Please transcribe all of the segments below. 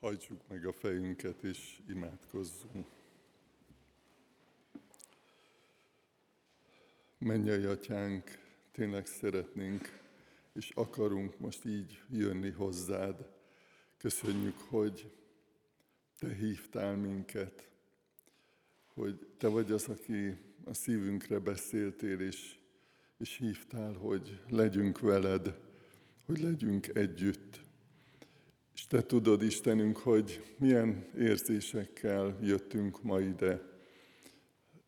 Hajtsuk meg a fejünket és imádkozzunk. Mennyei atyánk, tényleg szeretnénk és akarunk most így jönni hozzád. Köszönjük, hogy te hívtál minket, hogy te vagy az, aki a szívünkre beszéltél, és, és hívtál, hogy legyünk veled, hogy legyünk együtt. Te tudod, Istenünk, hogy milyen érzésekkel jöttünk ma ide,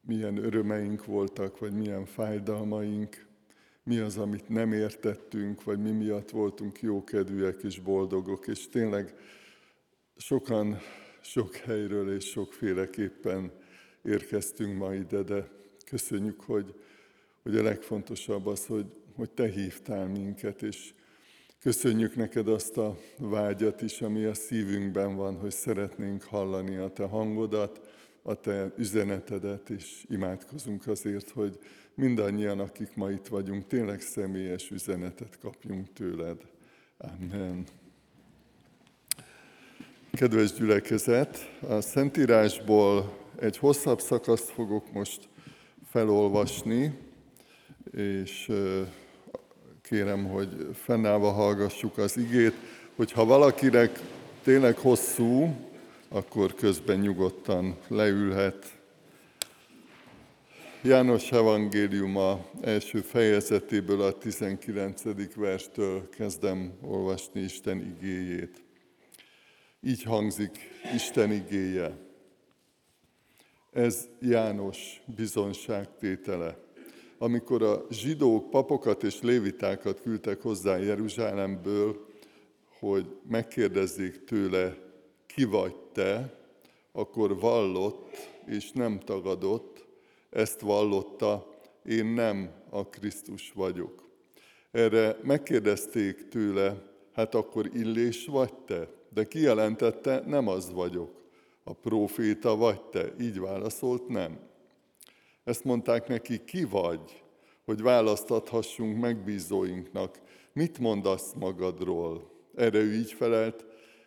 milyen örömeink voltak, vagy milyen fájdalmaink, mi az, amit nem értettünk, vagy mi miatt voltunk jókedvűek és boldogok, és tényleg sokan, sok helyről és sokféleképpen érkeztünk ma ide, de köszönjük, hogy, hogy a legfontosabb az, hogy, hogy Te hívtál minket, és köszönjük neked azt a vágyat is, ami a szívünkben van, hogy szeretnénk hallani a Te hangodat, a Te üzenetedet, és imádkozunk azért, hogy mindannyian, akik ma itt vagyunk, tényleg személyes üzenetet kapjunk tőled. Amen. Kedves gyülekezet, a Szentírásból egy hosszabb szakaszt fogok most felolvasni, és kérem, hogy fennállva hallgassuk az igét, hogyha valakinek tényleg hosszú, akkor közben nyugodtan leülhet. János evangéliuma első fejezetéből a 19. verstől kezdem olvasni Isten igéjét. Így hangzik Isten igéje. Ez János bizonságtétele. Amikor a zsidók papokat és lévitákat küldtek hozzá Jeruzsálemből, hogy megkérdezzék tőle, ki vagy te, akkor vallott és nem tagadott, ezt vallotta, én nem a Krisztus vagyok. Erre megkérdezték tőle, hát akkor illés vagy te? De kijelentette, nem az vagyok. A próféta vagy te? Így válaszolt, nem. Ezt mondták neki, ki vagy, hogy választathassunk megbízóinknak. Mit mondasz magadról? Erre ő így felelt,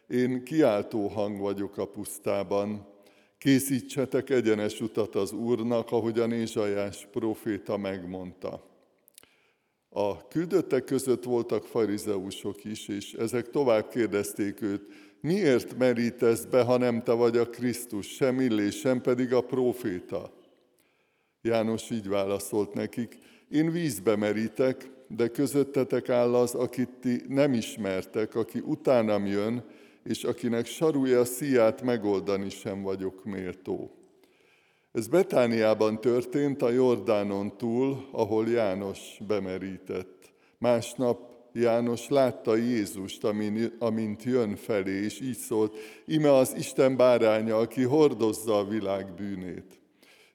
én kiáltó hang vagyok a pusztában, készítsetek egyenes utat az Úrnak, ahogyan Ézsajás proféta megmondta. A küldöttek között voltak farizeusok is, és ezek tovább kérdezték őt, miért merítesz be, ha nem te vagy a Krisztus, sem illés, sem pedig a proféta? János így válaszolt nekik, én vízbe merítek, de közöttetek áll az, akit ti nem ismertek, aki utánam jön, és akinek sarúja a szíját megoldani sem vagyok méltó. Ez Betániában történt a Jordánon túl, ahol János bemerített. Másnap János látta Jézust, amint jön felé, és így szólt, ime az Isten báránya, aki hordozza a világ bűnét.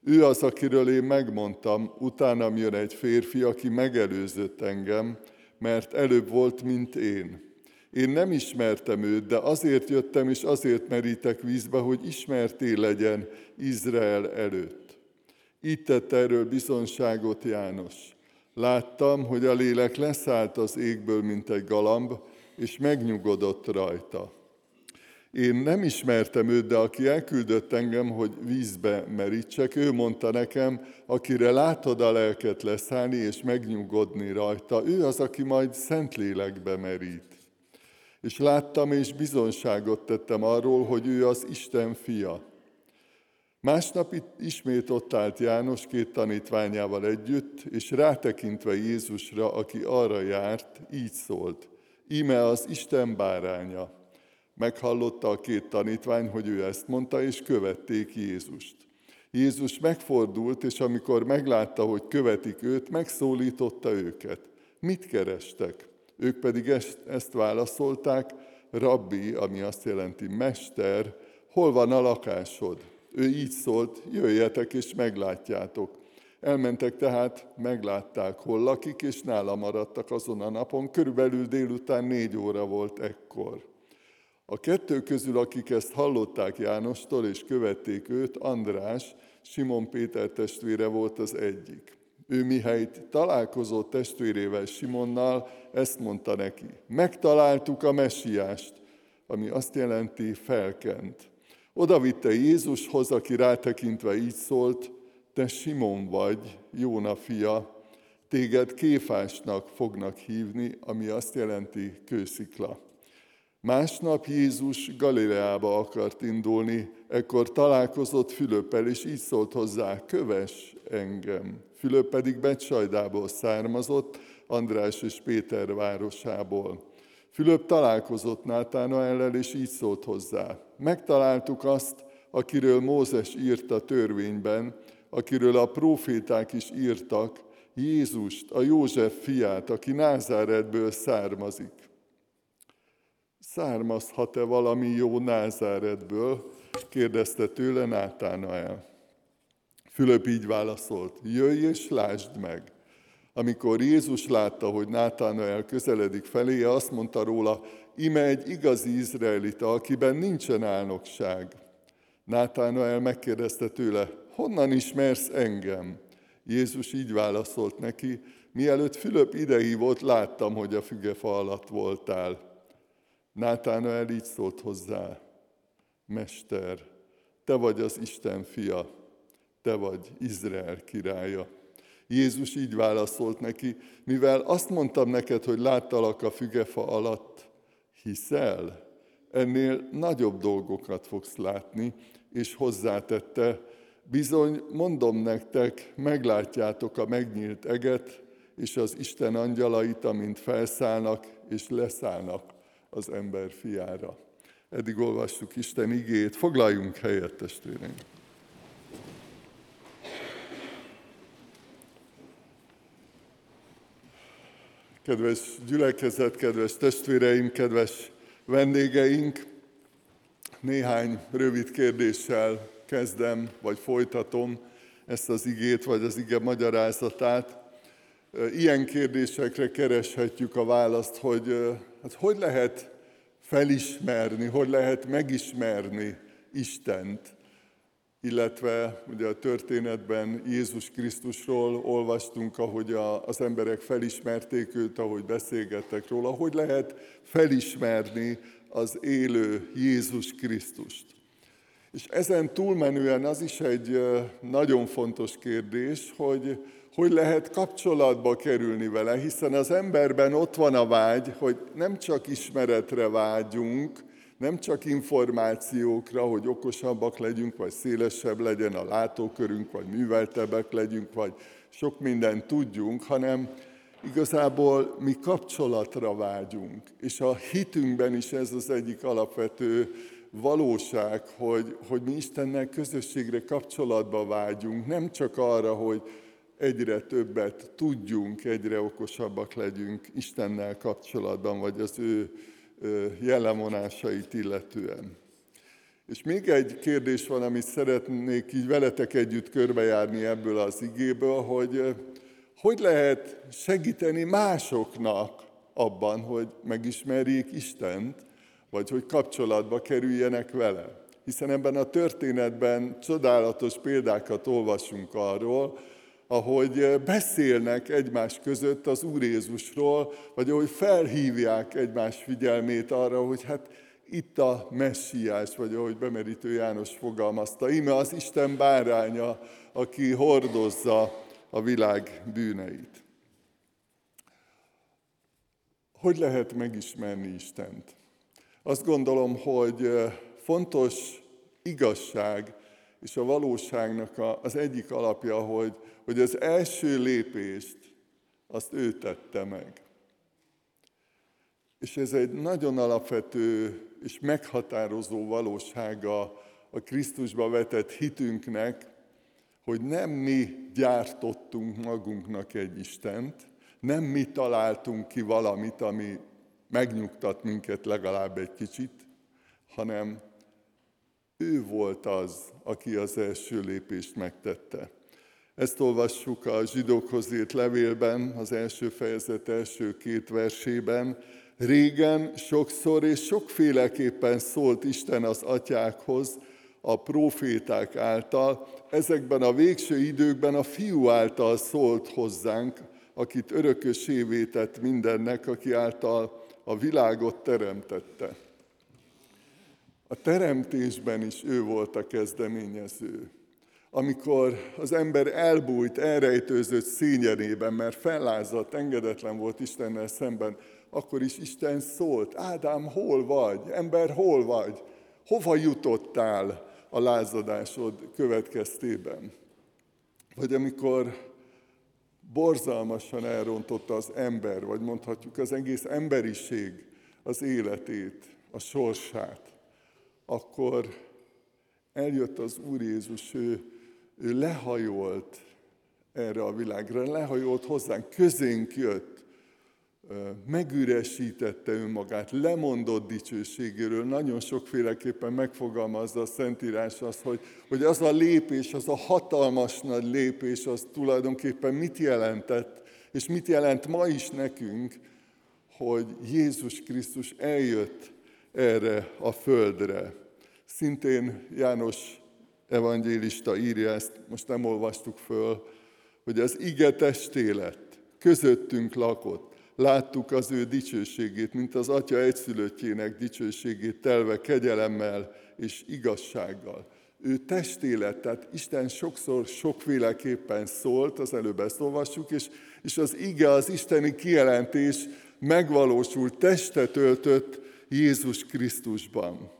Ő az, akiről én megmondtam, utánam jön egy férfi, aki megelőzött engem, mert előbb volt, mint én. Én nem ismertem őt, de azért jöttem, és azért merítek vízbe, hogy ismerté legyen Izrael előtt. Így tett erről bizonságot János. Láttam, hogy a lélek leszállt az égből, mint egy galamb, és megnyugodott rajta. Én nem ismertem őt, de aki elküldött engem, hogy vízbe merítsek, ő mondta nekem, akire látod a lelket leszállni és megnyugodni rajta, ő az, aki majd Szentlélekbe merít. És láttam és bizonságot tettem arról, hogy ő az Isten fia. Másnap itt ismét ott állt János két tanítványával együtt, és rátekintve Jézusra, aki arra járt, így szólt, íme az Isten báránya. Meghallotta a két tanítvány, hogy ő ezt mondta, és követték Jézust. Jézus megfordult, és amikor meglátta, hogy követik őt, megszólította őket. Mit kerestek? Ők pedig ezt, ezt válaszolták, rabbi, ami azt jelenti mester, hol van a lakásod? Ő így szólt, jöjjetek és meglátjátok. Elmentek tehát, meglátták, hol lakik, és nála maradtak azon a napon. Körülbelül délután négy óra volt ekkor. A kettő közül, akik ezt hallották Jánostól és követték őt, András, Simon Péter testvére volt az egyik. Ő mihelyt találkozott testvérével Simonnal, ezt mondta neki, megtaláltuk a messiást, ami azt jelenti felkent. Oda vitte Jézushoz, aki rátekintve így szólt, te Simon vagy, Jóna fia, téged Kéfásnak fognak hívni, ami azt jelenti kőszikla. Másnap Jézus Galileába akart indulni, ekkor találkozott Fülöppel, és így szólt hozzá, köves engem. Fülöp pedig Becsajdából származott, András és Péter városából. Fülöp találkozott Nátánaellel, és így szólt hozzá. Megtaláltuk azt, akiről Mózes írt a törvényben, akiről a proféták is írtak, Jézust, a József fiát, aki Názáretből származik. Származhat-e valami jó Názáretből? kérdezte tőle Nátánael. Fülöp így válaszolt, jöjj és lásd meg. Amikor Jézus látta, hogy Nátánael közeledik feléje, azt mondta róla, ime egy igazi izraelita, akiben nincsen álnokság. Nátánael megkérdezte tőle, honnan ismersz engem? Jézus így válaszolt neki, mielőtt Fülöp idehívott, láttam, hogy a fügefa alatt voltál. Nátánael így szólt hozzá, Mester, te vagy az Isten fia, te vagy Izrael királya. Jézus így válaszolt neki, mivel azt mondtam neked, hogy láttalak a fügefa alatt, hiszel? Ennél nagyobb dolgokat fogsz látni, és hozzátette, bizony mondom nektek, meglátjátok a megnyílt eget, és az Isten angyalait, amint felszállnak és leszállnak az ember fiára. Eddig olvassuk Isten igét, foglaljunk helyet, testvéreim! Kedves gyülekezet, kedves testvéreim, kedves vendégeink, néhány rövid kérdéssel kezdem, vagy folytatom ezt az igét, vagy az ige magyarázatát. Ilyen kérdésekre kereshetjük a választ, hogy hát hogy lehet felismerni, hogy lehet megismerni Istent illetve ugye a történetben Jézus Krisztusról olvastunk, ahogy a, az emberek felismerték őt, ahogy beszélgettek róla, hogy lehet felismerni az élő Jézus Krisztust. És ezen túlmenően az is egy nagyon fontos kérdés, hogy hogy lehet kapcsolatba kerülni vele, hiszen az emberben ott van a vágy, hogy nem csak ismeretre vágyunk, nem csak információkra, hogy okosabbak legyünk, vagy szélesebb legyen a látókörünk, vagy műveltebbek legyünk, vagy sok mindent tudjunk, hanem igazából mi kapcsolatra vágyunk. És a hitünkben is ez az egyik alapvető valóság, hogy, hogy mi Istennel közösségre kapcsolatba vágyunk, nem csak arra, hogy egyre többet tudjunk, egyre okosabbak legyünk Istennel kapcsolatban, vagy az ő jellemvonásait illetően. És még egy kérdés van, amit szeretnék így veletek együtt körbejárni ebből az igéből, hogy hogy lehet segíteni másoknak abban, hogy megismerjék Istent, vagy hogy kapcsolatba kerüljenek vele. Hiszen ebben a történetben csodálatos példákat olvasunk arról, ahogy beszélnek egymás között az Úr Jézusról, vagy ahogy felhívják egymás figyelmét arra, hogy hát itt a messiás, vagy ahogy bemerítő János fogalmazta, ime az Isten báránya, aki hordozza a világ bűneit. Hogy lehet megismerni Istent? Azt gondolom, hogy fontos igazság, és a valóságnak az egyik alapja, hogy, hogy az első lépést azt ő tette meg. És ez egy nagyon alapvető és meghatározó valósága a Krisztusba vetett hitünknek, hogy nem mi gyártottunk magunknak egy Istent, nem mi találtunk ki valamit, ami megnyugtat minket legalább egy kicsit, hanem ő volt az, aki az első lépést megtette. Ezt olvassuk a zsidókhoz írt levélben, az első fejezet első két versében. Régen sokszor és sokféleképpen szólt Isten az atyákhoz, a proféták által, ezekben a végső időkben a fiú által szólt hozzánk, akit örökösévé tett mindennek, aki által a világot teremtette. A teremtésben is ő volt a kezdeményező. Amikor az ember elbújt, elrejtőzött szényenében, mert fellázadt, engedetlen volt Istennel szemben, akkor is Isten szólt, Ádám, hol vagy? Ember, hol vagy? Hova jutottál a lázadásod következtében? Vagy amikor borzalmasan elrontotta az ember, vagy mondhatjuk az egész emberiség az életét, a sorsát, akkor eljött az Úr Jézus, ő, ő lehajolt erre a világra, lehajolt hozzánk, közénk jött, megüresítette önmagát, lemondott dicsőségéről, nagyon sokféleképpen megfogalmazza a Szentírás azt, hogy, hogy az a lépés, az a hatalmas nagy lépés, az tulajdonképpen mit jelentett, és mit jelent ma is nekünk, hogy Jézus Krisztus eljött erre a földre. Szintén János evangélista írja ezt, most nem olvastuk föl, hogy az ige testélet közöttünk lakott, láttuk az ő dicsőségét, mint az Atya egyszülöttjének dicsőségét telve kegyelemmel és igazsággal. Ő testélet, tehát Isten sokszor sokféleképpen szólt, az előbb ezt olvassuk, és, és az ige, az isteni kijelentés megvalósult, testet öltött Jézus Krisztusban.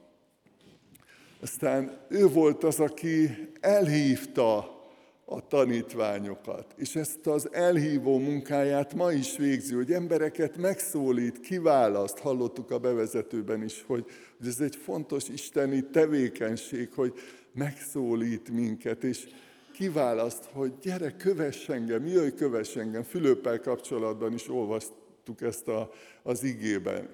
Aztán ő volt az, aki elhívta a tanítványokat. És ezt az elhívó munkáját ma is végzi, hogy embereket megszólít, kiválaszt. Hallottuk a bevezetőben is, hogy, ez egy fontos isteni tevékenység, hogy megszólít minket, és kiválaszt, hogy gyere, kövess engem, jöjj, kövess engem. Fülöppel kapcsolatban is olvastuk ezt a, az igében.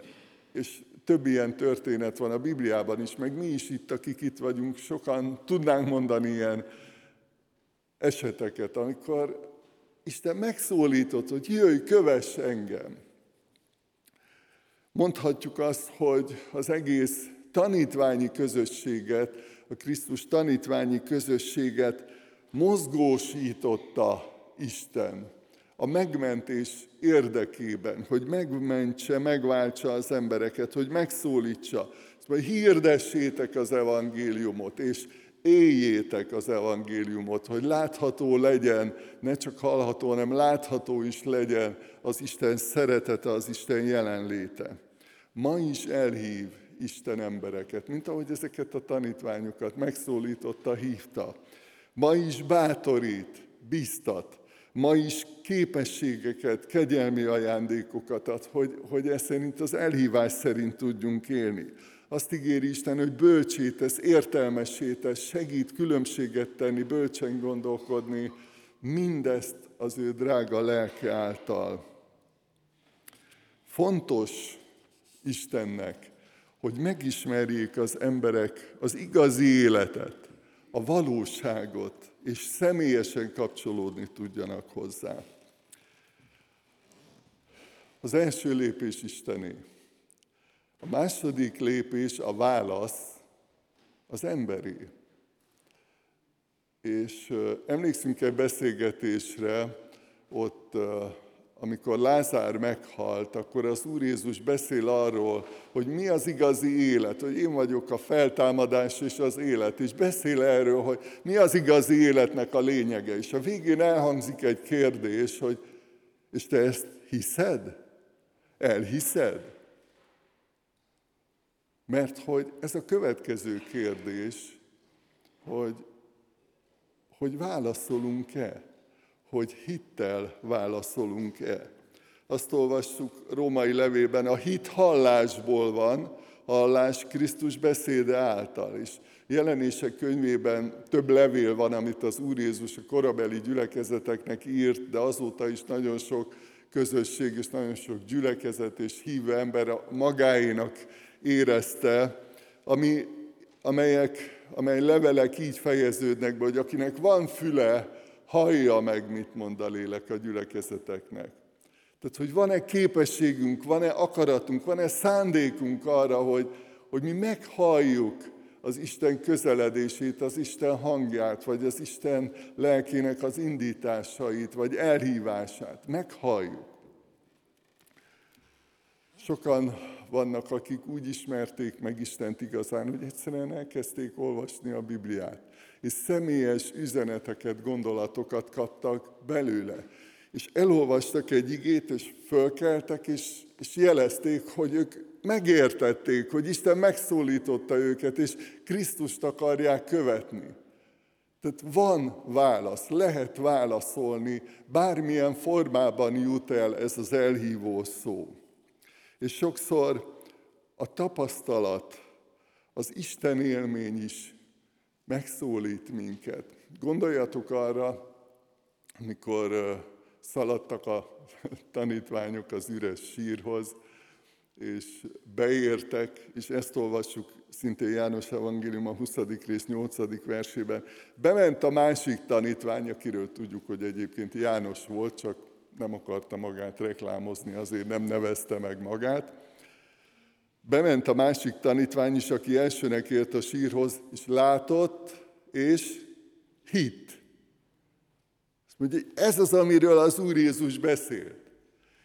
És több ilyen történet van a Bibliában is, meg mi is itt, akik itt vagyunk, sokan tudnánk mondani ilyen eseteket, amikor Isten megszólított, hogy jöjj, kövess engem. Mondhatjuk azt, hogy az egész tanítványi közösséget, a Krisztus tanítványi közösséget mozgósította Isten a megmentés érdekében, hogy megmentse, megváltsa az embereket, hogy megszólítsa, hogy hirdessétek az evangéliumot, és éljétek az evangéliumot, hogy látható legyen, ne csak hallható, hanem látható is legyen az Isten szeretete, az Isten jelenléte. Ma is elhív Isten embereket, mint ahogy ezeket a tanítványokat megszólította, hívta. Ma is bátorít, biztat, ma is képességeket, kegyelmi ajándékokat ad, hogy, hogy ez szerint az elhívás szerint tudjunk élni. Azt ígéri Isten, hogy bölcsítesz, értelmesítesz, segít különbséget tenni, bölcsen gondolkodni, mindezt az ő drága lelke által. Fontos Istennek, hogy megismerjék az emberek az igazi életet, a valóságot, és személyesen kapcsolódni tudjanak hozzá. Az első lépés Istené. A második lépés, a válasz az emberi. És emlékszünk egy beszélgetésre, ott, amikor Lázár meghalt, akkor az Úr Jézus beszél arról, hogy mi az igazi élet, hogy én vagyok a feltámadás és az élet, és beszél erről, hogy mi az igazi életnek a lényege. És a végén elhangzik egy kérdés, hogy és te ezt hiszed? Elhiszed? Mert hogy ez a következő kérdés, hogy, hogy válaszolunk-e, hogy hittel válaszolunk-e. Azt olvassuk római levélben, a hit hallásból van, hallás Krisztus beszéde által is. Jelenések könyvében több levél van, amit az Úr Jézus a korabeli gyülekezeteknek írt, de azóta is nagyon sok közösség és nagyon sok gyülekezet és hívő ember magáénak érezte, ami, amelyek, amely levelek így fejeződnek be, hogy akinek van füle, hallja meg, mit mond a lélek a gyülekezeteknek. Tehát, hogy van-e képességünk, van-e akaratunk, van-e szándékunk arra, hogy, hogy mi meghalljuk az Isten közeledését, az Isten hangját, vagy az Isten lelkének az indításait, vagy elhívását. Meghalljuk. Sokan vannak, akik úgy ismerték meg Istent igazán, hogy egyszerűen elkezdték olvasni a Bibliát. És személyes üzeneteket, gondolatokat kaptak belőle. És elolvastak egy igét, és fölkeltek, és, és jelezték, hogy ők megértették, hogy Isten megszólította őket, és Krisztust akarják követni. Tehát van válasz, lehet válaszolni, bármilyen formában jut el ez az elhívó szó. És sokszor a tapasztalat, az Isten élmény is megszólít minket. Gondoljatok arra, amikor szaladtak a tanítványok az üres sírhoz, és beértek, és ezt olvassuk szintén János Evangélium a 20. rész 8. versében. Bement a másik tanítvány, akiről tudjuk, hogy egyébként János volt, csak nem akarta magát reklámozni, azért nem nevezte meg magát. Bement a másik tanítvány is, aki elsőnek ért a sírhoz, és látott, és hitt. Azt mondja, ez az, amiről az Úr Jézus beszélt.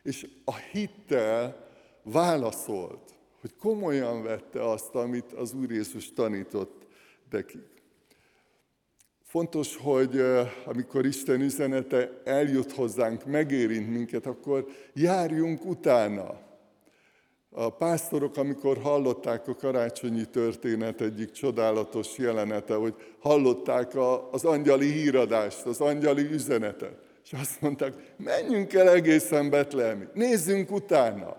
És a hittel válaszolt, hogy komolyan vette azt, amit az Úr Jézus tanított nekik. Fontos, hogy amikor Isten üzenete eljut hozzánk, megérint minket, akkor járjunk utána. A pásztorok, amikor hallották a karácsonyi történet egyik csodálatos jelenete, hogy hallották az angyali híradást, az angyali üzenetet, és azt mondták, menjünk el egészen Betlehemig, nézzünk utána.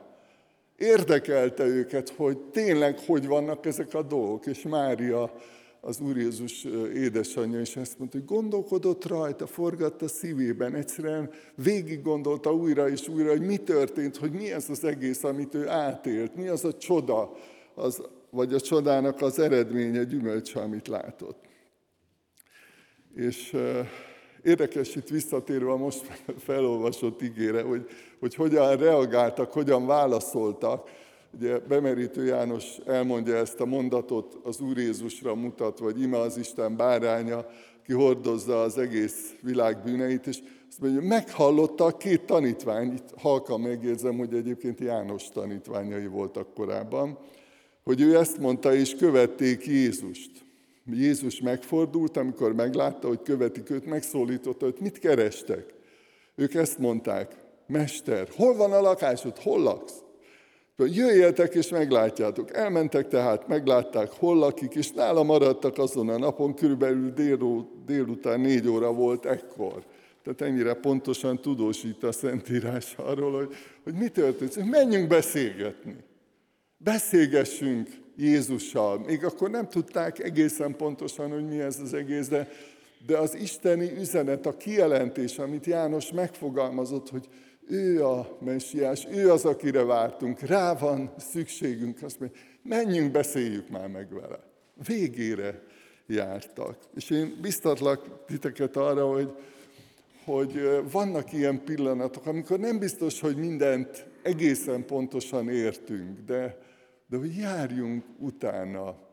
Érdekelte őket, hogy tényleg hogy vannak ezek a dolgok, és Mária, az Úr Jézus édesanyja is ezt mondta, hogy gondolkodott rajta, forgatta szívében, egyszerűen végig gondolta újra és újra, hogy mi történt, hogy mi ez az egész, amit ő átélt, mi az a csoda, az, vagy a csodának az eredménye, gyümölcse, amit látott. És Érdekes itt visszatérve a most felolvasott igére, hogy, hogy hogyan reagáltak, hogyan válaszoltak. Ugye Bemerítő János elmondja ezt a mondatot az Úr Jézusra mutat, vagy ime az Isten báránya, ki hordozza az egész világ bűneit, és azt mondja, meghallotta a két tanítvány, itt halkan megjegyzem, hogy egyébként János tanítványai voltak korábban, hogy ő ezt mondta, és követték Jézust. Jézus megfordult, amikor meglátta, hogy követik őt, megszólította, hogy mit kerestek. Ők ezt mondták, Mester, hol van a lakásod, hol laksz? Jöjjetek és meglátjátok. Elmentek tehát, meglátták, hol lakik, és nála maradtak azon a napon, körülbelül dél, délután négy óra volt ekkor. Tehát ennyire pontosan tudósít a Szentírás arról, hogy, hogy mi történt. Menjünk beszélgetni. Beszélgessünk Jézussal. Még akkor nem tudták egészen pontosan, hogy mi ez az egész, de, de az isteni üzenet, a kijelentés, amit János megfogalmazott, hogy ő a messiás, ő az, akire vártunk, rá van szükségünk, azt mondja, menjünk, beszéljük már meg vele. Végére jártak. És én biztatlak titeket arra, hogy, hogy vannak ilyen pillanatok, amikor nem biztos, hogy mindent egészen pontosan értünk, de, de hogy járjunk utána.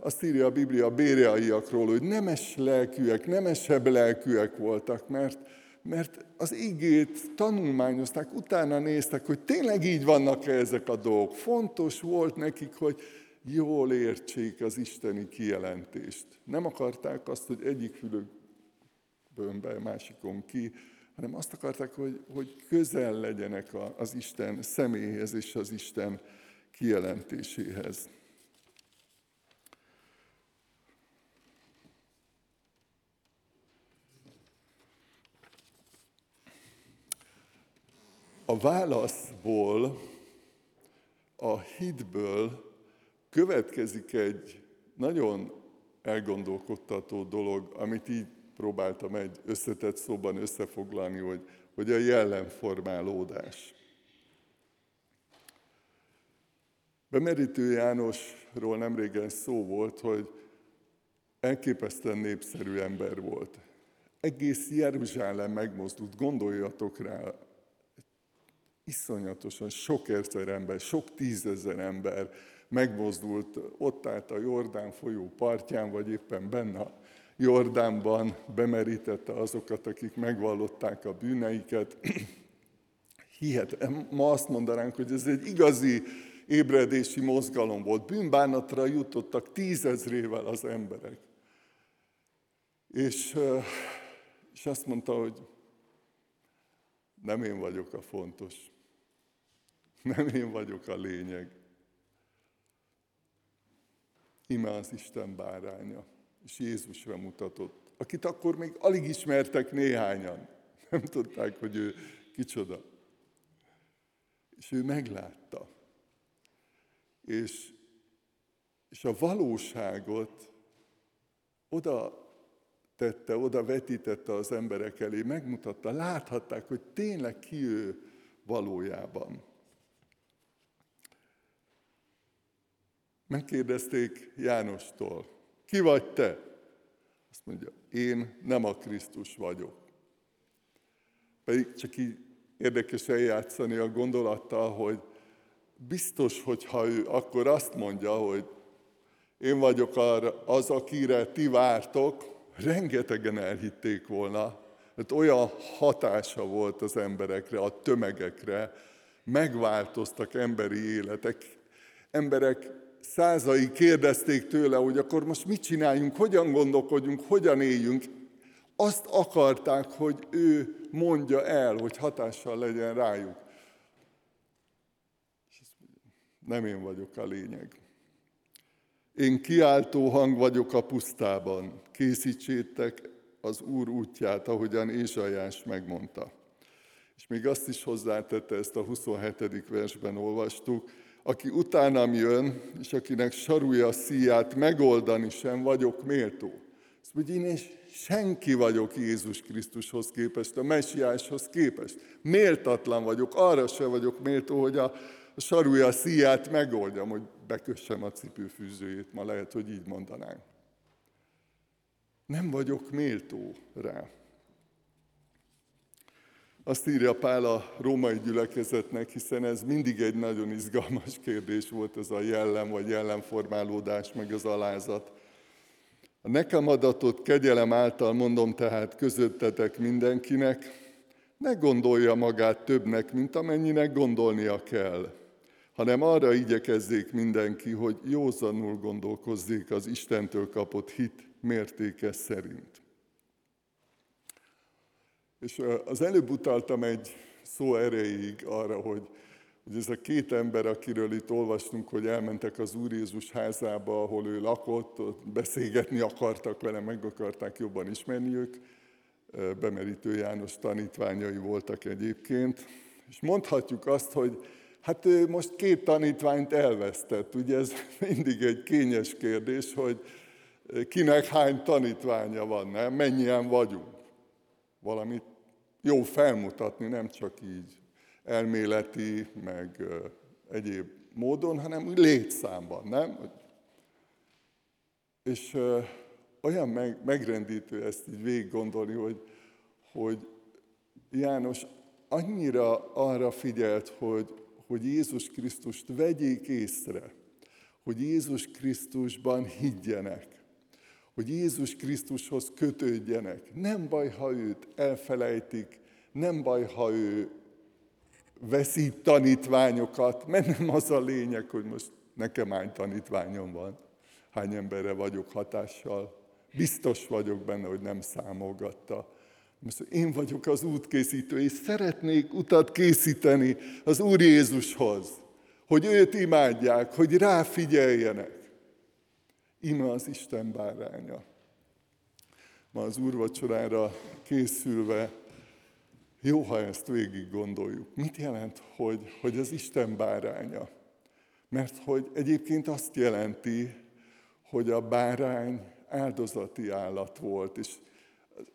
Azt írja a Biblia a béreaiakról, hogy nemes lelkűek, nemesebb lelkűek voltak, mert, mert az igét tanulmányozták, utána néztek, hogy tényleg így vannak-e ezek a dolgok. Fontos volt nekik, hogy jól értsék az isteni kijelentést. Nem akarták azt, hogy egyik fülükből be, másikon ki, hanem azt akarták, hogy, hogy közel legyenek az Isten személyhez és az Isten kijelentéséhez. A válaszból, a hitből következik egy nagyon elgondolkodtató dolog, amit így próbáltam egy összetett szóban összefoglalni, hogy, hogy a jellemformálódás. Bemerítő Jánosról nem régen szó volt, hogy elképesztően népszerű ember volt. Egész Jeruzsálem megmozdult, gondoljatok rá, iszonyatosan sok ezer ember, sok tízezer ember megmozdult, ott állt a Jordán folyó partján, vagy éppen benne a Jordánban bemerítette azokat, akik megvallották a bűneiket. Hihet, ma azt mondanánk, hogy ez egy igazi ébredési mozgalom volt. Bűnbánatra jutottak tízezrével az emberek. És, és azt mondta, hogy nem én vagyok a fontos. Nem én vagyok a lényeg. Ime az Isten báránya. És Jézusra mutatott, akit akkor még alig ismertek néhányan. Nem tudták, hogy ő kicsoda. És ő meglátta. És, és a valóságot oda tette, oda vetítette az emberek elé, megmutatta, láthatták, hogy tényleg ki ő valójában. Megkérdezték Jánostól, ki vagy te? Azt mondja, én nem a Krisztus vagyok. Pedig csak így érdekes eljátszani a gondolattal, hogy biztos, hogyha ő akkor azt mondja, hogy én vagyok az, akire ti vártok, rengetegen elhitték volna, mert olyan hatása volt az emberekre, a tömegekre, megváltoztak emberi életek. Emberek százai kérdezték tőle, hogy akkor most mit csináljunk, hogyan gondolkodjunk, hogyan éljünk. Azt akarták, hogy ő mondja el, hogy hatással legyen rájuk. Nem én vagyok a lényeg. Én kiáltó hang vagyok a pusztában, készítsétek az Úr útját, ahogyan Ézsajás megmondta. És még azt is hozzátette, ezt a 27. versben olvastuk, aki utánam jön, és akinek sarúja a szíját megoldani sem vagyok méltó. Azt mondja, én és senki vagyok Jézus Krisztushoz képest, a messiáshoz képest. Méltatlan vagyok, arra sem vagyok méltó, hogy a, a sarúja a szíját megoldjam, hogy bekössem a cipőfűzőjét, ma lehet, hogy így mondanánk. Nem vagyok méltó rá. Azt írja Pál a római gyülekezetnek, hiszen ez mindig egy nagyon izgalmas kérdés volt, ez a jellem vagy jellemformálódás, meg az alázat. A nekem adatot kegyelem által mondom tehát közöttetek mindenkinek, ne gondolja magát többnek, mint amennyinek gondolnia kell, hanem arra igyekezzék mindenki, hogy józanul gondolkozzék az Istentől kapott hit mértéke szerint. És az előbb utaltam egy szó erejéig arra, hogy, hogy ez a két ember, akiről itt olvastunk, hogy elmentek az Úr Jézus házába, ahol ő lakott, ott beszélgetni akartak vele, meg akarták jobban ismerni ők, bemerítő János tanítványai voltak egyébként, és mondhatjuk azt, hogy hát ő most két tanítványt elvesztett. Ugye ez mindig egy kényes kérdés, hogy kinek hány tanítványa van, nem? mennyien vagyunk. Valamit jó felmutatni, nem csak így elméleti, meg egyéb módon, hanem úgy létszámban, nem? És olyan meg, megrendítő ezt így végig gondolni, hogy, hogy János annyira arra figyelt, hogy, hogy Jézus Krisztust vegyék észre, hogy Jézus Krisztusban higgyenek hogy Jézus Krisztushoz kötődjenek. Nem baj, ha őt elfelejtik, nem baj, ha ő veszít tanítványokat, mert nem az a lényeg, hogy most nekem hány tanítványom van, hány emberre vagyok hatással. Biztos vagyok benne, hogy nem számolgatta. Most én vagyok az útkészítő, és szeretnék utat készíteni az Úr Jézushoz, hogy őt imádják, hogy ráfigyeljenek. Ime az Isten báránya. Ma az úrvacsorára készülve, jó, ha ezt végig gondoljuk. Mit jelent, hogy, hogy az Isten báránya? Mert hogy egyébként azt jelenti, hogy a bárány áldozati állat volt, és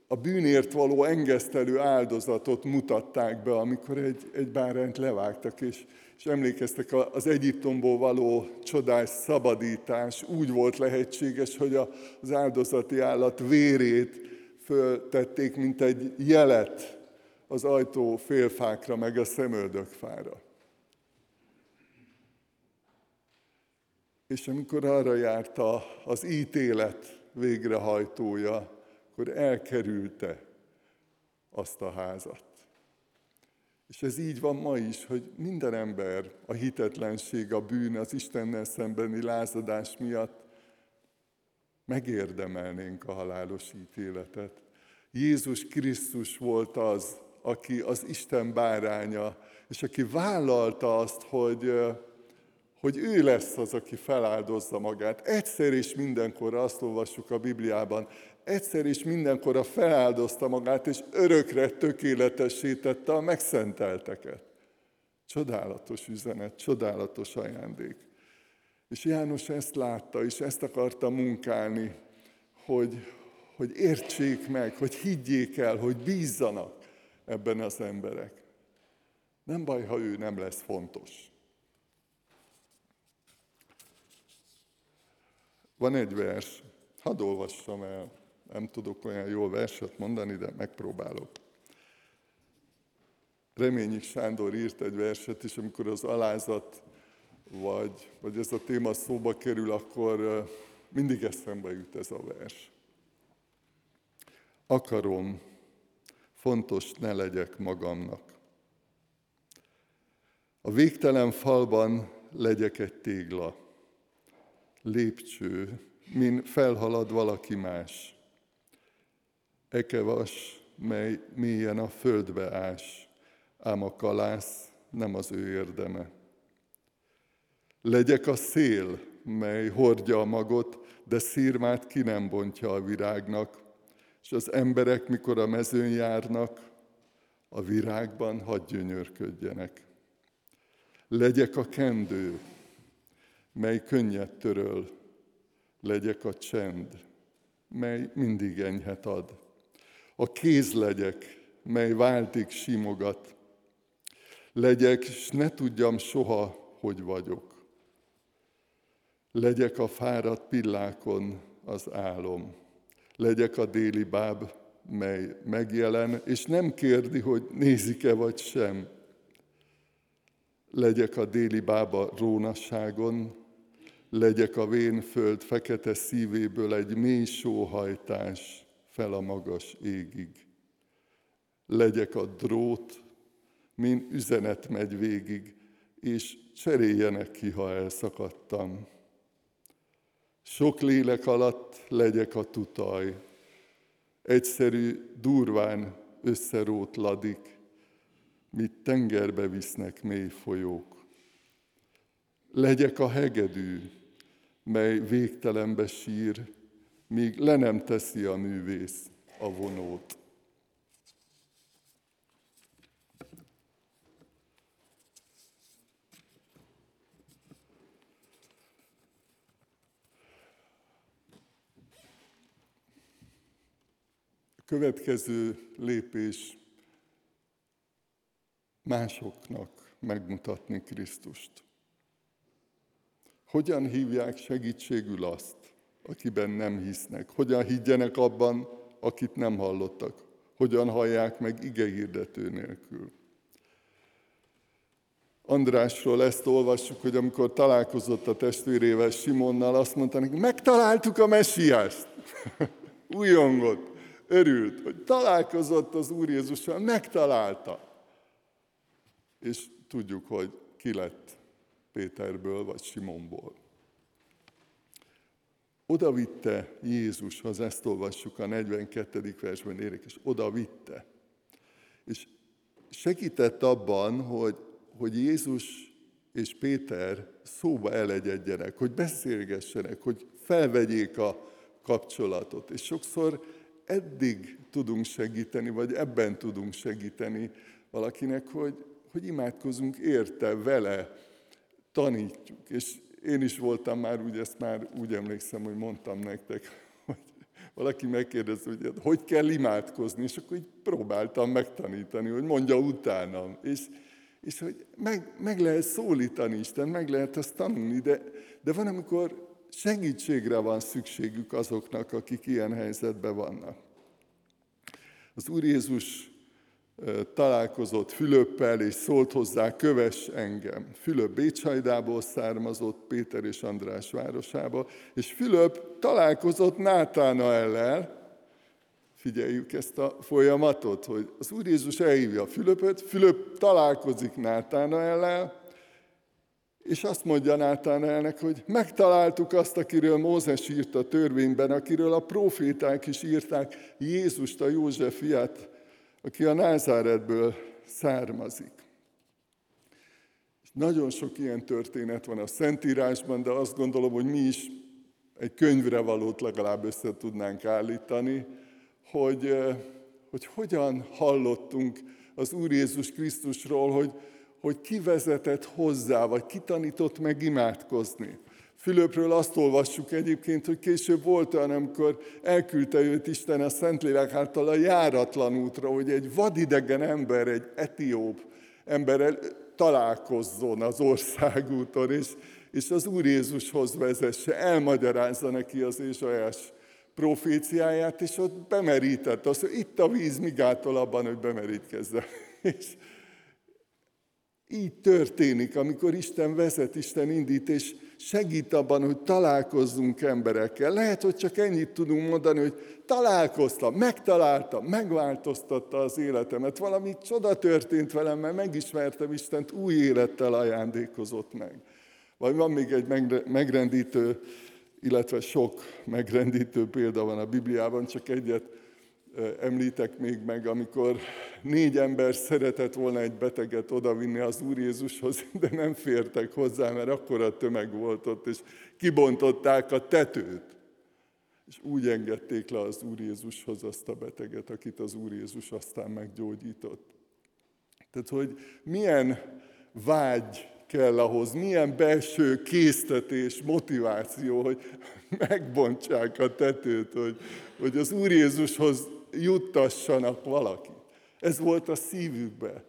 a bűnért való engesztelő áldozatot mutatták be, amikor egy, egy bárányt levágtak, és, és emlékeztek, az Egyiptomból való csodás szabadítás úgy volt lehetséges, hogy az áldozati állat vérét föltették, mint egy jelet az ajtó félfákra, meg a szemöldökfára. És amikor arra járt az ítélet végrehajtója, akkor elkerülte azt a házat. És ez így van ma is, hogy minden ember a hitetlenség, a bűn, az Istennel szembeni lázadás miatt megérdemelnénk a halálos ítéletet. Jézus Krisztus volt az, aki az Isten báránya, és aki vállalta azt, hogy, hogy ő lesz az, aki feláldozza magát. Egyszer és mindenkor azt olvassuk a Bibliában, egyszer és mindenkorra feláldozta magát, és örökre tökéletesítette a megszentelteket. Csodálatos üzenet, csodálatos ajándék. És János ezt látta, és ezt akarta munkálni, hogy, hogy értsék meg, hogy higgyék el, hogy bízzanak ebben az emberek. Nem baj, ha ő nem lesz fontos. Van egy vers, hadd olvassam el, nem tudok olyan jó verset mondani, de megpróbálok. Reményik Sándor írt egy verset, és amikor az alázat vagy, vagy ez a téma szóba kerül, akkor mindig eszembe jut ez a vers. Akarom, fontos ne legyek magamnak. A végtelen falban legyek egy tégla, lépcső, min felhalad valaki más. Ekevas, mely mélyen a földbe ás, ám a kalász nem az ő érdeme. Legyek a szél, mely hordja a magot, de szírmát ki nem bontja a virágnak, és az emberek, mikor a mezőn járnak, a virágban hadd gyönyörködjenek. Legyek a kendő, mely könnyet töröl, legyek a csend, mely mindig enyhet ad. A kéz legyek, mely váltig simogat. Legyek, s ne tudjam soha, hogy vagyok. Legyek a fáradt pillákon az álom. Legyek a déli báb, mely megjelen, és nem kérdi, hogy nézik-e vagy sem. Legyek a déli bába rónasságon, legyek a vén föld fekete szívéből egy mély sóhajtás fel a magas égig. Legyek a drót, mint üzenet megy végig, és cseréljenek ki, ha elszakadtam. Sok lélek alatt legyek a tutaj, egyszerű, durván összerót ladik, mit tengerbe visznek mély folyók. Legyek a hegedű, mely végtelenbe sír, míg le nem teszi a művész a vonót. Következő lépés másoknak megmutatni Krisztust. Hogyan hívják segítségül azt, akiben nem hisznek? Hogyan higgyenek abban, akit nem hallottak? Hogyan hallják meg ige hirdető nélkül? Andrásról ezt olvassuk, hogy amikor találkozott a testvérével Simonnal, azt mondta neki, megtaláltuk a messiást. Újongott örült, hogy találkozott az Úr Jézussal, megtalálta. És tudjuk, hogy ki lett Péterből vagy Simonból. Oda vitte Jézushoz, ezt olvassuk a 42. versben, érdekes, oda vitte. És segített abban, hogy, hogy Jézus és Péter szóba elegyedjenek, hogy beszélgessenek, hogy felvegyék a kapcsolatot. És sokszor eddig tudunk segíteni, vagy ebben tudunk segíteni valakinek, hogy, hogy imádkozunk érte, vele, tanítjuk. És én is voltam már, úgy ezt már úgy emlékszem, hogy mondtam nektek, hogy valaki megkérdezi, hogy hogy kell imádkozni, és akkor így próbáltam megtanítani, hogy mondja utánam. És, és hogy meg, meg lehet szólítani Isten, meg lehet ezt tanulni, de, de van, amikor segítségre van szükségük azoknak, akik ilyen helyzetben vannak. Az Úr Jézus találkozott Fülöppel, és szólt hozzá, kövess engem. Fülöp Bécshajdából származott, Péter és András városába, és Fülöp találkozott Nátána ellel, Figyeljük ezt a folyamatot, hogy az Úr Jézus elhívja Fülöpöt, Fülöp találkozik Nátánaellel, és azt mondja Nátánaelnek, hogy megtaláltuk azt, akiről Mózes írt a törvényben, akiről a proféták is írták, Jézust, a József fiát, aki a Názáretből származik. És nagyon sok ilyen történet van a Szentírásban, de azt gondolom, hogy mi is egy könyvre valót legalább össze tudnánk állítani, hogy, hogy hogyan hallottunk az Úr Jézus Krisztusról, hogy, hogy kivezetett hozzá, vagy kitanított meg imádkozni. Fülöpről azt olvassuk egyébként, hogy később volt olyan, amikor elküldte őt Isten a Szentlélek által a járatlan útra, hogy egy vadidegen ember, egy etióp emberrel találkozzon az országúton, és, és az Úr Jézushoz vezesse, elmagyarázza neki az Ézsajás proféciáját, és ott bemerített. Azt mondja, itt a víz, migától abban, hogy bemerítkezzen. És így történik, amikor Isten vezet, Isten indít, és segít abban, hogy találkozzunk emberekkel. Lehet, hogy csak ennyit tudunk mondani, hogy találkoztam, megtaláltam, megváltoztatta az életemet. Valami csoda történt velem, mert megismertem Istent, új élettel ajándékozott meg. Vagy van még egy megrendítő illetve sok megrendítő példa van a Bibliában, csak egyet említek még meg, amikor négy ember szeretett volna egy beteget odavinni az Úr Jézushoz, de nem fértek hozzá, mert akkora tömeg volt ott, és kibontották a tetőt. És úgy engedték le az Úr Jézushoz azt a beteget, akit az Úr Jézus aztán meggyógyított. Tehát, hogy milyen vágy kell ahhoz, milyen belső késztetés, motiváció, hogy megbontsák a tetőt, hogy, hogy az Úr Jézushoz juttassanak valakit. Ez volt a szívükben.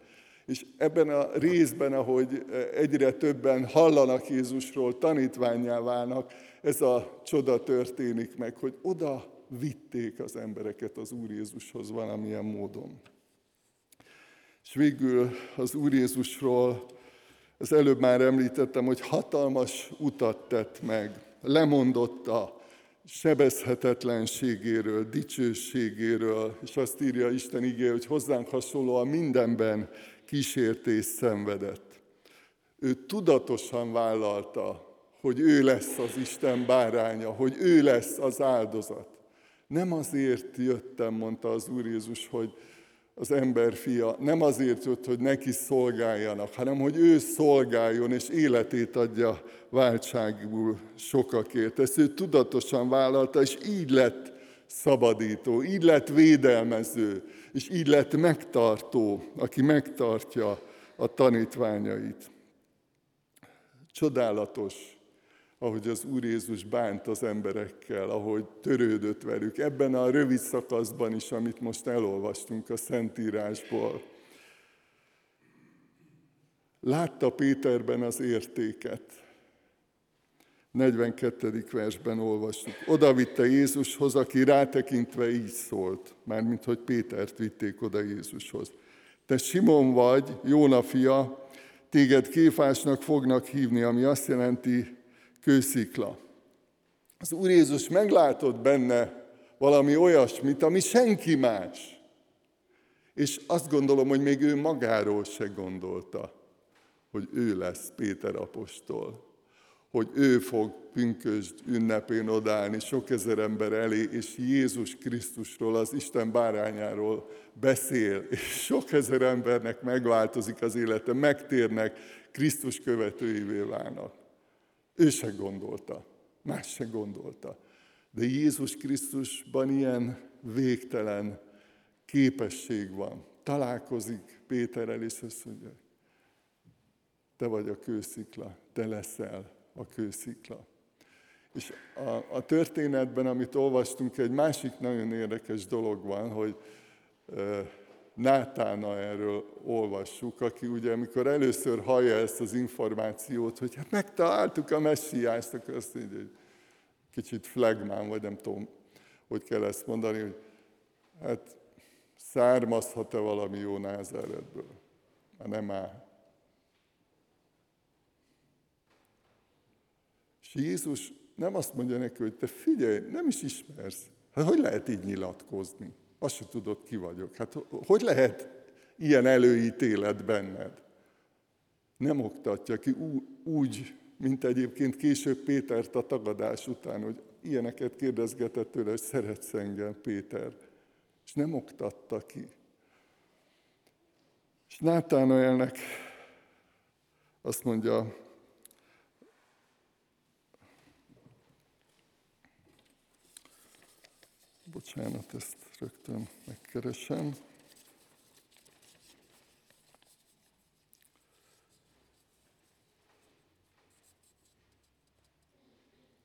És ebben a részben, ahogy egyre többen hallanak Jézusról, tanítványá válnak, ez a csoda történik meg, hogy oda vitték az embereket az Úr Jézushoz valamilyen módon. És végül az Úr Jézusról az előbb már említettem, hogy hatalmas utat tett meg, lemondott a sebezhetetlenségéről, dicsőségéről, és azt írja Isten igé, hogy hozzánk hasonlóan mindenben kísértés szenvedett. Ő tudatosan vállalta, hogy ő lesz az Isten báránya, hogy ő lesz az áldozat. Nem azért jöttem, mondta az Úr Jézus, hogy az ember fia nem azért jött, hogy neki szolgáljanak, hanem hogy ő szolgáljon, és életét adja váltságul sokakért. Ezt ő tudatosan vállalta, és így lett szabadító, így lett védelmező, és így lett megtartó, aki megtartja a tanítványait. Csodálatos ahogy az Úr Jézus bánt az emberekkel, ahogy törődött velük, ebben a rövid szakaszban is, amit most elolvastunk a Szentírásból. Látta Péterben az értéket. 42. versben olvastuk. Oda vitte Jézushoz, aki rátekintve így szólt, mármint hogy Pétert vitték oda Jézushoz. Te Simon vagy, Jóna fia, téged kéfásnak fognak hívni, ami azt jelenti, kőszikla. Az Úr Jézus meglátott benne valami olyasmit, ami senki más. És azt gondolom, hogy még ő magáról se gondolta, hogy ő lesz Péter apostol. Hogy ő fog pünkösd ünnepén odállni sok ezer ember elé, és Jézus Krisztusról, az Isten bárányáról beszél, és sok ezer embernek megváltozik az élete, megtérnek, Krisztus követőivé válnak. Ő se gondolta, más se gondolta. De Jézus Krisztusban ilyen végtelen képesség van. Találkozik Péterrel, és azt mondja, te vagy a kőszikla, te leszel a kőszikla. És a, a történetben, amit olvastunk, egy másik nagyon érdekes dolog van, hogy Nátána erről olvassuk, aki ugye, amikor először hallja ezt az információt, hogy hát megtaláltuk a messiást, akkor azt mondja, hogy kicsit flagmán, vagy nem tudom, hogy kell ezt mondani, hogy hát származhat-e valami jó názáretből? Hát nem áll. És Jézus nem azt mondja neki, hogy te figyelj, nem is ismersz. Hát hogy lehet így nyilatkozni? Azt se tudod, ki vagyok. Hát hogy lehet ilyen előítélet benned? Nem oktatja ki úgy, mint egyébként később Pétert a tagadás után, hogy ilyeneket kérdezgetett tőle, hogy szeretsz engem, Péter. És nem oktatta ki. És Nátánaelnek azt mondja, bocsánat, ezt rögtön megkeresem.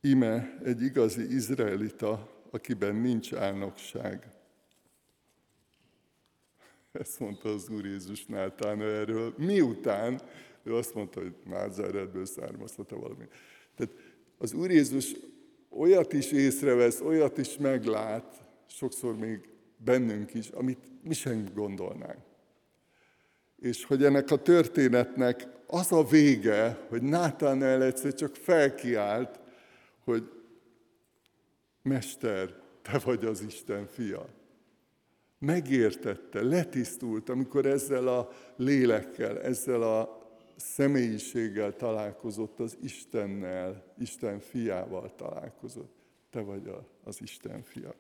Ime egy igazi izraelita, akiben nincs álnokság. Ezt mondta az Úr Jézus Nátána erről. Miután ő azt mondta, hogy Názáretből származhat-e valami. Tehát az Úr Jézus olyat is észrevesz, olyat is meglát, sokszor még bennünk is, amit mi sem gondolnánk. És hogy ennek a történetnek az a vége, hogy el egyszer csak felkiált, hogy Mester, te vagy az Isten fia. Megértette, letisztult, amikor ezzel a lélekkel, ezzel a személyiséggel találkozott az Istennel, Isten fiával találkozott. Te vagy az Isten fia.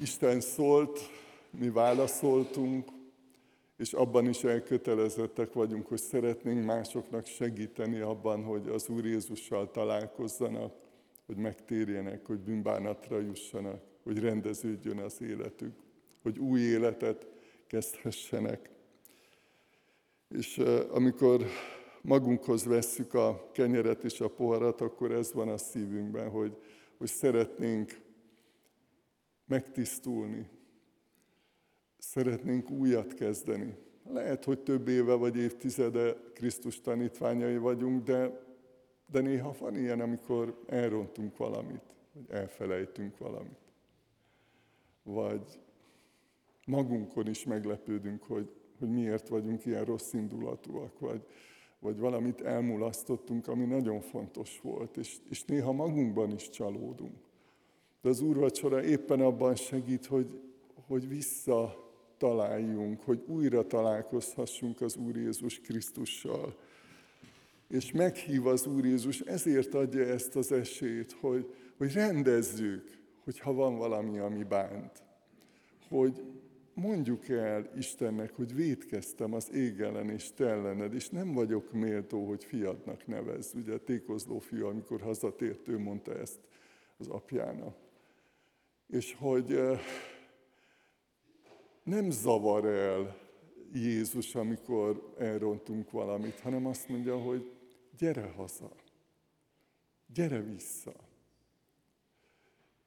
Isten szólt, mi válaszoltunk, és abban is elkötelezettek vagyunk, hogy szeretnénk másoknak segíteni abban, hogy az Úr Jézussal találkozzanak, hogy megtérjenek, hogy bűnbánatra jussanak, hogy rendeződjön az életük, hogy új életet kezdhessenek. És amikor magunkhoz vesszük a kenyeret és a poharat, akkor ez van a szívünkben, hogy, hogy szeretnénk megtisztulni, szeretnénk újat kezdeni. Lehet, hogy több éve vagy évtizede Krisztus tanítványai vagyunk, de, de néha van ilyen, amikor elrontunk valamit, vagy elfelejtünk valamit. Vagy magunkon is meglepődünk, hogy, hogy miért vagyunk ilyen rossz indulatúak, vagy, vagy valamit elmulasztottunk, ami nagyon fontos volt, és, és néha magunkban is csalódunk. De az úrvacsora éppen abban segít, hogy, hogy visszataláljunk, hogy újra találkozhassunk az Úr Jézus Krisztussal. És meghív az Úr Jézus, ezért adja ezt az esélyt, hogy, hogy rendezzük, hogyha van valami, ami bánt. Hogy mondjuk el Istennek, hogy védkeztem az ég ellen és te ellened, és nem vagyok méltó, hogy fiadnak nevez. Ugye a tékozló fiú, amikor hazatért, ő mondta ezt az apjának. És hogy nem zavar el Jézus, amikor elrontunk valamit, hanem azt mondja, hogy gyere haza, gyere vissza.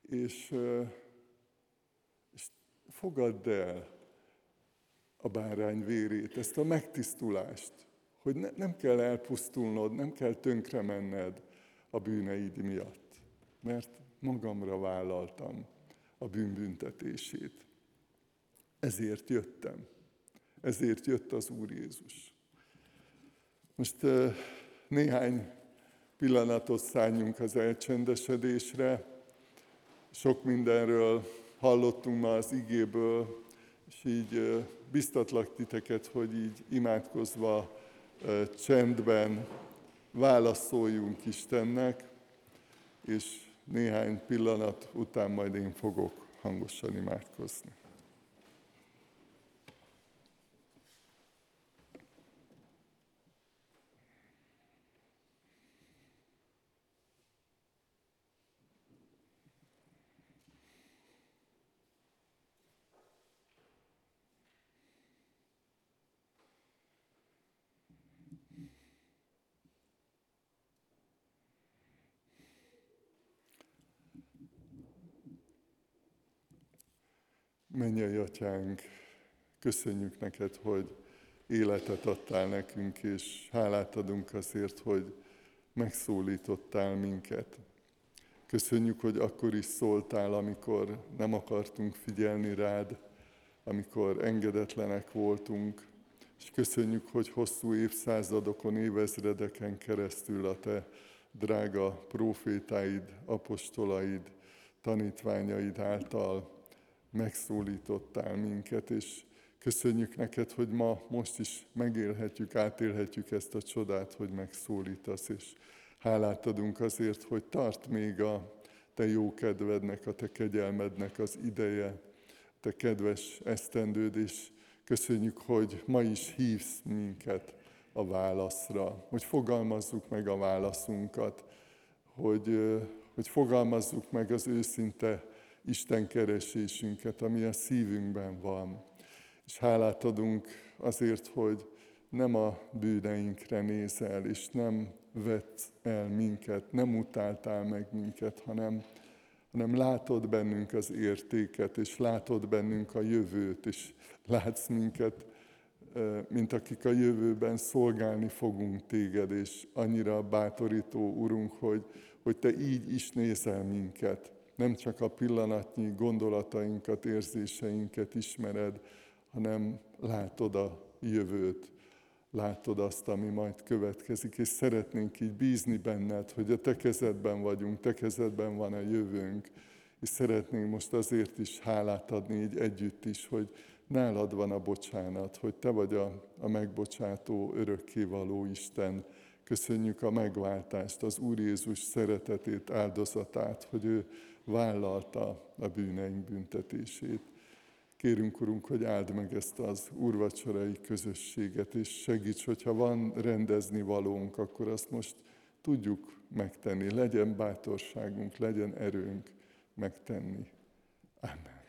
És fogadd el a bárány vérét, ezt a megtisztulást, hogy ne, nem kell elpusztulnod, nem kell tönkre menned a bűneid miatt, mert magamra vállaltam a bűnbüntetését. Ezért jöttem. Ezért jött az Úr Jézus. Most néhány pillanatot szálljunk az elcsendesedésre. Sok mindenről hallottunk ma az igéből, és így biztatlak titeket, hogy így imádkozva csendben válaszoljunk Istennek, és néhány pillanat után majd én fogok hangosan imádkozni. Mennyei Atyánk, köszönjük neked, hogy életet adtál nekünk, és hálát adunk azért, hogy megszólítottál minket. Köszönjük, hogy akkor is szóltál, amikor nem akartunk figyelni rád, amikor engedetlenek voltunk, és köszönjük, hogy hosszú évszázadokon, évezredeken keresztül a te drága profétáid, apostolaid, tanítványaid által megszólítottál minket, és köszönjük neked, hogy ma most is megélhetjük, átélhetjük ezt a csodát, hogy megszólítasz, és hálát adunk azért, hogy tart még a te jó kedvednek, a te kegyelmednek az ideje, te kedves esztendőd, és köszönjük, hogy ma is hívsz minket a válaszra, hogy fogalmazzuk meg a válaszunkat, hogy, hogy fogalmazzuk meg az őszinte Isten keresésünket, ami a szívünkben van. És hálát adunk azért, hogy nem a bűneinkre nézel, és nem vett el minket, nem utáltál meg minket, hanem, hanem látod bennünk az értéket, és látod bennünk a jövőt, és látsz minket, mint akik a jövőben szolgálni fogunk téged, és annyira bátorító, Urunk, hogy, hogy Te így is nézel minket. Nem csak a pillanatnyi gondolatainkat, érzéseinket ismered, hanem látod a jövőt, látod azt, ami majd következik, és szeretnénk így bízni benned, hogy a te kezedben vagyunk, te kezedben van a jövőnk, és szeretnénk most azért is hálát adni így együtt is, hogy nálad van a bocsánat, hogy te vagy a, a megbocsátó, örökkévaló Isten. Köszönjük a megváltást, az Úr Jézus szeretetét, áldozatát, hogy ő vállalta a bűneink büntetését. Kérünk, Urunk, hogy áld meg ezt az úrvacsorai közösséget, és segíts, hogyha van rendezni valónk, akkor azt most tudjuk megtenni. Legyen bátorságunk, legyen erőnk megtenni. Amen.